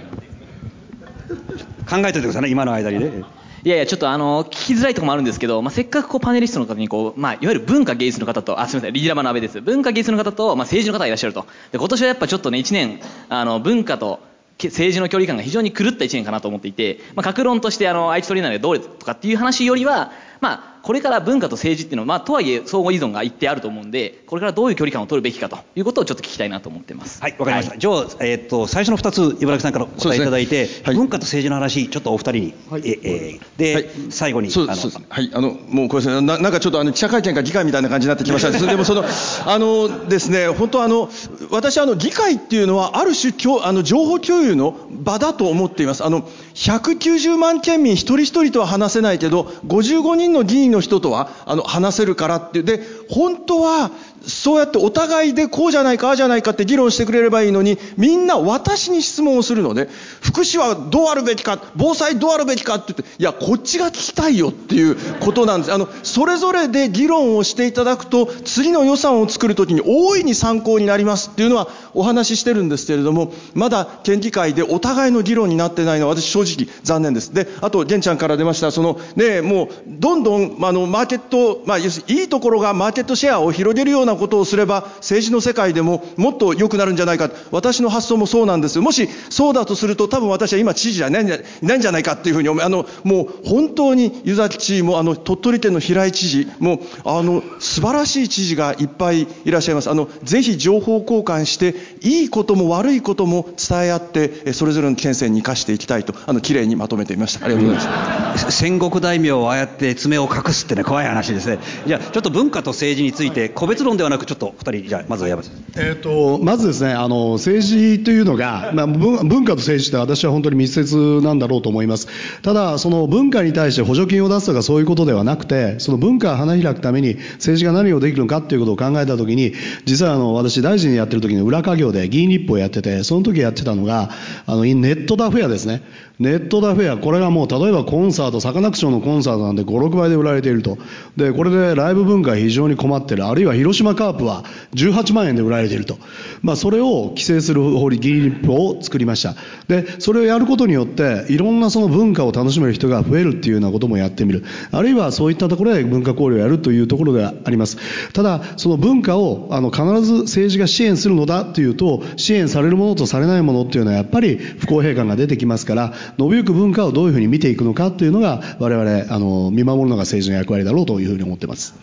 考えておいてくださいね、今の間にね。いやいや、ちょっとあの、聞きづらいところもあるんですけど、まあ、せっかくこうパネリストの方にこう、まあ、いわゆる文化芸術の方と、あ、すみません、リジラマの阿部です。文化芸術の方と、まあ、政治の方がいらっしゃると。で、今年はやっぱちょっとね、一年、あの、文化と、け政治の距離感が非常に狂った一年かなと思っていて、まあ、格論としてあの愛知トリーナーでどうとかっていう話よりは、まあ、これから文化と政治っていうのは、まあ、とはいえ相互依存が一定あると思うんで、これからどういう距離感を取るべきかということをちょっと聞きたいなと思ってます。はい、わかりました。じゃあ、えーっと、最初の2つ、茨城さんからお答えいただいて、文化と政治の話、ちょっとお二人に、ええーで、最後に、そうですはい、あの、もうこれですね、ななんかちょっとあの記者会見か議会みたいな感じになってきました。でもその、あのですね、本当あの、私あの、議会っていうのは、ある種、きょあの、情報共有の場だと思っています。あの、190万県民一人一人とは話せないけど、55人の議員の人とは、あの、話せるからって。で、本当は、そうやってお互いでこうじゃないか、ああじゃないかって議論してくれればいいのに、みんな私に質問をするので、福祉はどうあるべきか、防災どうあるべきかって言って、いや、こっちが聞きたいよっていうことなんです。あの、それぞれで議論をしていただくと、次の予算を作るときに大いに参考になりますっていうのはお話ししてるんですけれども、まだ県議会でお互いの議論になってないのは私正直残念です。で、あと、玄ちゃんから出ました、その、ね、もう、どんどん、あの、マーケット、まあ、要するにいいところがマーケットシェアを広げるようなことをすれば、政治の世界でももっと良くなるんじゃないか。私の発想もそうなんですよ。もしそうだとすると、多分私は今知事じゃないんじゃいないんじゃないかっていうふうに思う。あの、もう本当に湯崎知事も、あの、鳥取県の平井知事も、あの、素晴らしい知事がいっぱいいらっしゃいます。あの、ぜひ情報交換して、いいことも悪いことも伝え合って、えそれぞれの県政に生かしていきたいと、あの、綺麗にまとめてみました。ありがとうございます。戦国大名をああやって爪を隠すってね、怖い話ですね。じゃあ、ちょっと文化と政治について、個別論ではなく、ちょっと二人、じゃあ、まずは山瀬さん。えー、とまずですねあの政治というのが、まあ、文文化と政治って私は本当に密接なんだろうと思います。ただその文化に対して補助金を出すとかそういうことではなくてその文化を花開くために政治が何をできるのかということを考えたときに実はあの私大臣やってる時に裏稼業で議員立法をやっててその時やってたのがあのネットダフェアですねネットダフェアこれがもう例えばコンサートサカナクションのコンサートなんで56倍で売られていると。でこれでライブ文化非常に困ってる。あるいは広島カープは18万円で売られていると、まあ、それを規制する法律議員立法を作りました。でそれをやることによっていろんなその文化を楽しめる人が増えるっていうようなこともやってみる。あるいはそういったところで文化交流をやるというところであります。ただその文化をあの必ず政治が支援するのだというと支援されるものとされないものっていうのはやっぱり不公平感が出てきますから伸びゆく文化をどういうふうに見ていくのかというのが我々あの見守るのが政治の役割だろうというふうに思ってます。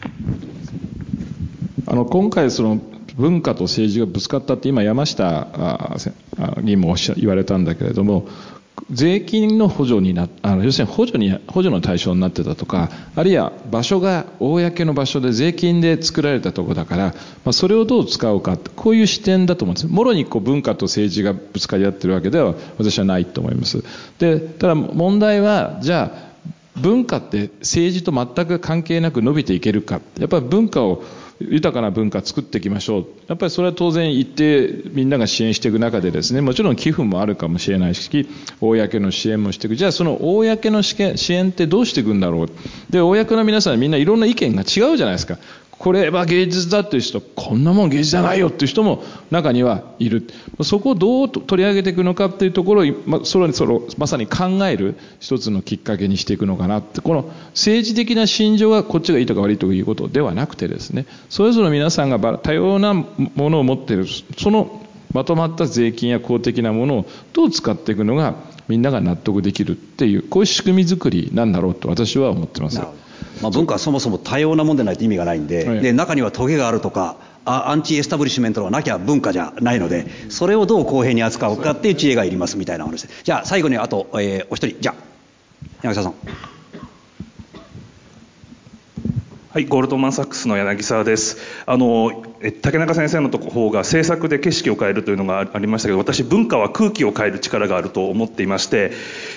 あの今回その文化と政治がぶつかったって今山下議員もおっしゃ言われたんだけれども税金の補助になあの要するに補助に補助の対象になってたとかあるいは場所が公の場所で税金で作られたところだから、まあ、それをどう使うかこういう視点だと思うんです。もろにこう文化と政治がぶつかり合ってるわけでは私はないと思います。でただ問題はじゃあ文化って政治と全く関係なく伸びていけるか。やっぱり文化を豊かな文化を作っていきましょう。やっぱりそれは当然一定みんなが支援していく中でですねもちろん寄付もあるかもしれないし公の支援もしていく。じゃあその公の支援ってどうしていくんだろう。で公の皆さんみんないろんな意見が違うじゃないですか。これは芸術だっていう人こんなもん芸術じゃないよっていう人も中にはいる。そこをどう取り上げていくのかっていうところを、まそれそれまさに考える一つのきっかけにしていくのかなって。この政治的な心情がこっちがいいとか悪いということではなくてですねそれぞれの皆さんが多様なものを持っているそのまとまった税金や公的なものをどう使っていくのがみんなが納得できるっていうこういう仕組み作りなんだろうと私は思ってます。まあ、文化はそもそも多様なもんでないと意味がないんではい、で中にはトゲがあるとかあアンチエスタブリッシュメントがなきゃ文化じゃないのでそれをどう公平に扱うかっていう知恵がいりますみたいな話です。じゃあ最後にあと、えー、お一人。じゃあ柳沢さん。はい、ゴールドマン・サックスの柳沢です。あの、竹中先生のとこ方が政策で景色を変えるというのがありましたけど、私文化は空気を変える力があると思っていまして、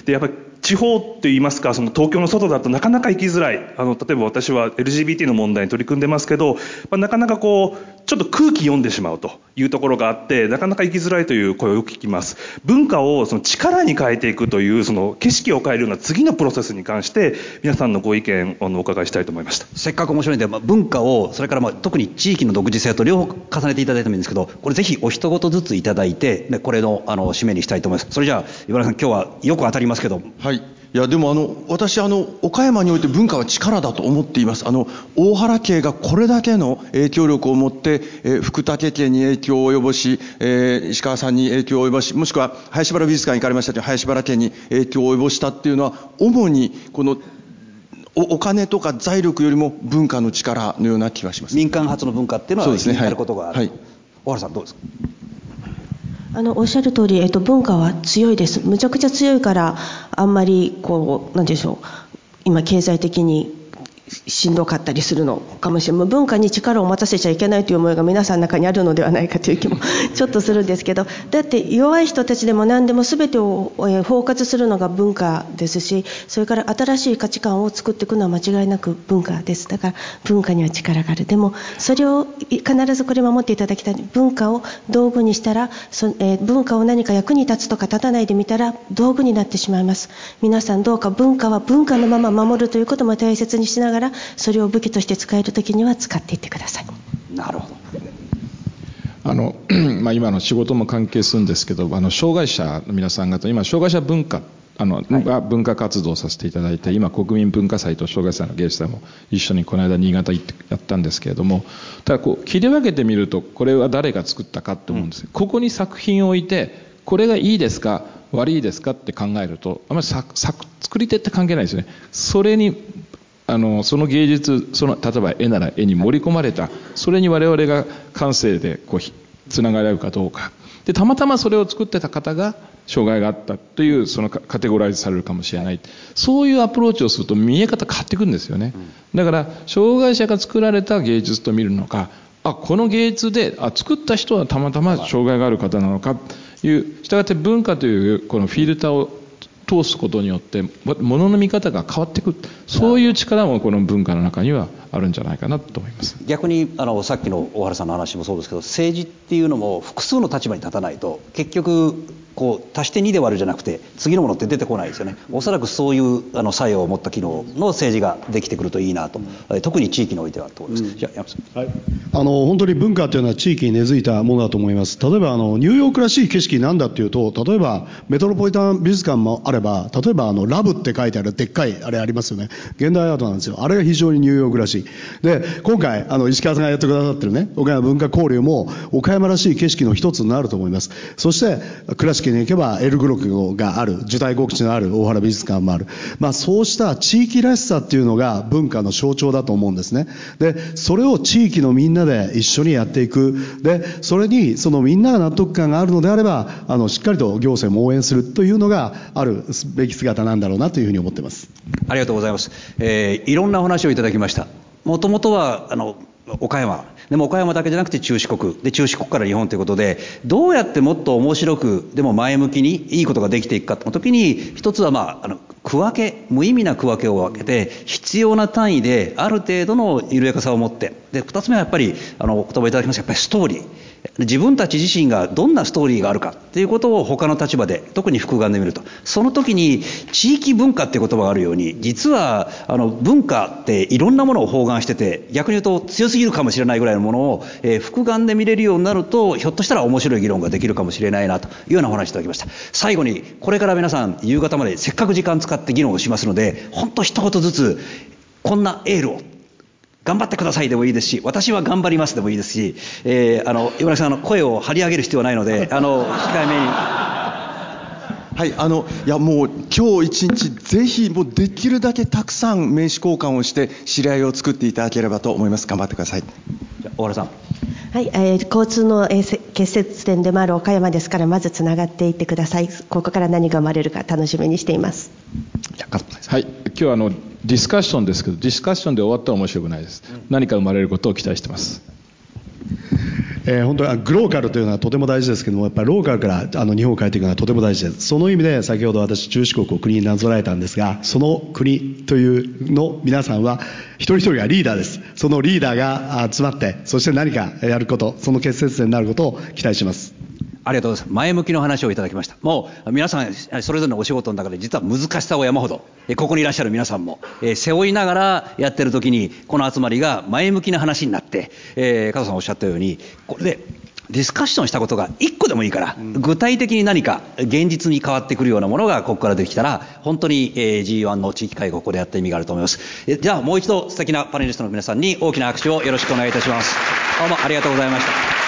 で、やっぱり地方って言いますかその東京の外だとなかなか行きづらい。あの例えば私は LGBT の問題に取り組んでますけど、まあ、なかなかこうちょっと空気読んでしまうというところがあってなかなか行きづらいという声をよく聞きます。文化をその力に変えていくというその景色を変えるような次のプロセスに関して皆さんのご意見をお伺いしたいと思いました。せっかく面白いんで、まあ、文化をそれからまあ特に地域の独自性と両方重ねていただいてもいいんですけどこれぜひお一言ずついただいてでこれのあの締めにしたいと思います。それじゃあ岩原さん今日はよく当たりますけど。はいいやでもあの私あの岡山において文化は力だと思っています。あの大原家がこれだけの影響力を持って、えー、福武家に影響を及ぼし、えー、石川さんに影響を及ぼしもしくは林原美術館に行かれましたけど林原家に影響を及ぼしたっていうのは主にこのお金とか財力よりも文化の力のような気がします。民間発の文化っていうのはね、はい、ることがある、はい、小原さんどうですか？あのおっしゃる通り、えっと、文化は強いです。むちゃくちゃ強いから、あんまり、こう、なんでしょう。今、経済的にしんどかったりするのかもしれない。文化に力を持たせちゃいけないという思いが皆さんの中にあるのではないかという気も ちょっとするんですけどだって弱い人たちでも何でも全てを包括するのが文化ですしそれから新しい価値観を作っていくのは間違いなく文化です。だから文化には力がある。でもそれを必ずこれ守っていただきたい。文化を道具にしたらそ、えー、文化を何か役に立つとか立たないでみたら道具になってしまいます。皆さんどうか文化は文化のまま守るということも大切にしながらそれを武器として使える時には使っていってください。なるほど。あの まあ、今の仕事も関係するんですけどあの障害者の皆さん方今障害者文化あの、はい、文化活動をさせていただいて今国民文化祭と障害者の芸術祭も一緒にこの間新潟行ってやったんですけれどもただこう切り分けてみるとこれは誰が作ったかって思うんです、うん、ここに作品を置いてこれがいいですか悪いですかって考えるとあまり作り手って関係ないですね。それにあのその芸術その例えば絵なら絵に盛り込まれたそれに我々が感性でこうつながれるかどうか。でたまたまそれを作ってた方が障害があったというそのカテゴライズされるかもしれない。そういうアプローチをすると見え方変わってくるんですよね。だから障害者が作られた芸術と見るのかあこの芸術であ作った人はたまたま障害がある方なのかというしたがって文化というこのフィルターを通すことによってものの見方が変わっていくそういう力もこの文化の中にはあるんじゃないかなと思います。逆にあのさっきの大原さんの話もそうですけど政治っていうのも複数の立場に立たないと結局こう足して2で割るじゃなくて次のものって出てこないですよね。おそらくそういうあの作用を持った機能の政治ができてくるといいなと、うん、特に地域においてはと思います、うん、じゃあ山さん、はい、あの本当に文化というのは地域に根付いたものだと思います。例えばあのニューヨークらしい景色なんだっていうと例えばメトロポリタン美術館もあれば例えばあのラブって書いてあるでっかいあれありますよね。現代アートなんですよ。あれが非常にニューヨークらしい。で今回あの石川さんがやってくださってるね岡山文化交流も岡山らしい景色の一つになると思います。そして倉敷に行けばエルグ録がある受胎告知のある大原美術館もある、まあ、そうした地域らしさっていうのが文化の象徴だと思うんですね。でそれを地域のみんなで一緒にやっていく。でそれにそのみんなが納得感があるのであればあのしっかりと行政も応援するというのがあるべき姿なんだろうなというふうに思ってます。ありがとうございます、えー、いろんなお話をいただきました。もともとはあの岡山でも岡山だけじゃなくて中四国。で中四国から日本ということでどうやってもっと面白くでも前向きにいいことができていくかの時に一つはまああの区分け無意味な区分けを分けて必要な単位である程度の緩やかさを持って。で二つ目はやっぱりあのお言葉いただきましたやっぱりストーリー。自分たち自身がどんなストーリーがあるかっていうことを他の立場で特に複眼で見ると。その時に地域文化っていう言葉があるように実はあの文化っていろんなものを包含してて逆に言うと強すぎるかもしれないぐらいのものを、えー、複眼で見れるようになるとひょっとしたら面白い議論ができるかもしれないなというようなお話いただきました。最後にこれから皆さん夕方までせっかく時間使って議論をしますので本当一言ずつこんなエールを頑張ってくださいでもいいですし、私は頑張りますでもいいですし、えー、あの、岩村さん、あの、声を張り上げる必要はないので、あの、控えめに。はい、あの、いや、もう、今日一日、ぜひ、もう、できるだけたくさん名刺交換をして、知り合いを作っていただければと思います。頑張ってください。じゃ小原さん。はい、えー、交通の、えー、結節点でもある岡山ですから、まずつながっていってください。ここから何が生まれるか楽しみにしています。はい、今日はあのディスカッションですけど、ディスカッションで終わったら面白くないです。何か生まれることを期待してます。えー本当にあグローカルというのはとても大事ですけども、やっぱりローカルからあの日本を変えていくのはとても大事です。その意味で先ほど私、中四国を国になぞらえたんですが、その国というの皆さんは、一人一人がリーダーです。そのリーダーがあ集まって、そして何かやること、その結節点になることを期待します。ありがとうございます。前向きの話をいただきました。もう皆さんそれぞれのお仕事の中で実は難しさを山ほど、えここにいらっしゃる皆さんも、えー背負いながらやってる時にこの集まりが前向きな話になって、えー加藤さんおっしゃったようにこれでディスカッションしたことが1個でもいいから、具体的に何か現実に変わってくるようなものがここからできたら本当に、えー G1 の地域会合ここでやった意味があると思います。えじゃあもう一度素敵なパネリストの皆さんに大きな拍手をよろしくお願いいたします。どうもありがとうございました。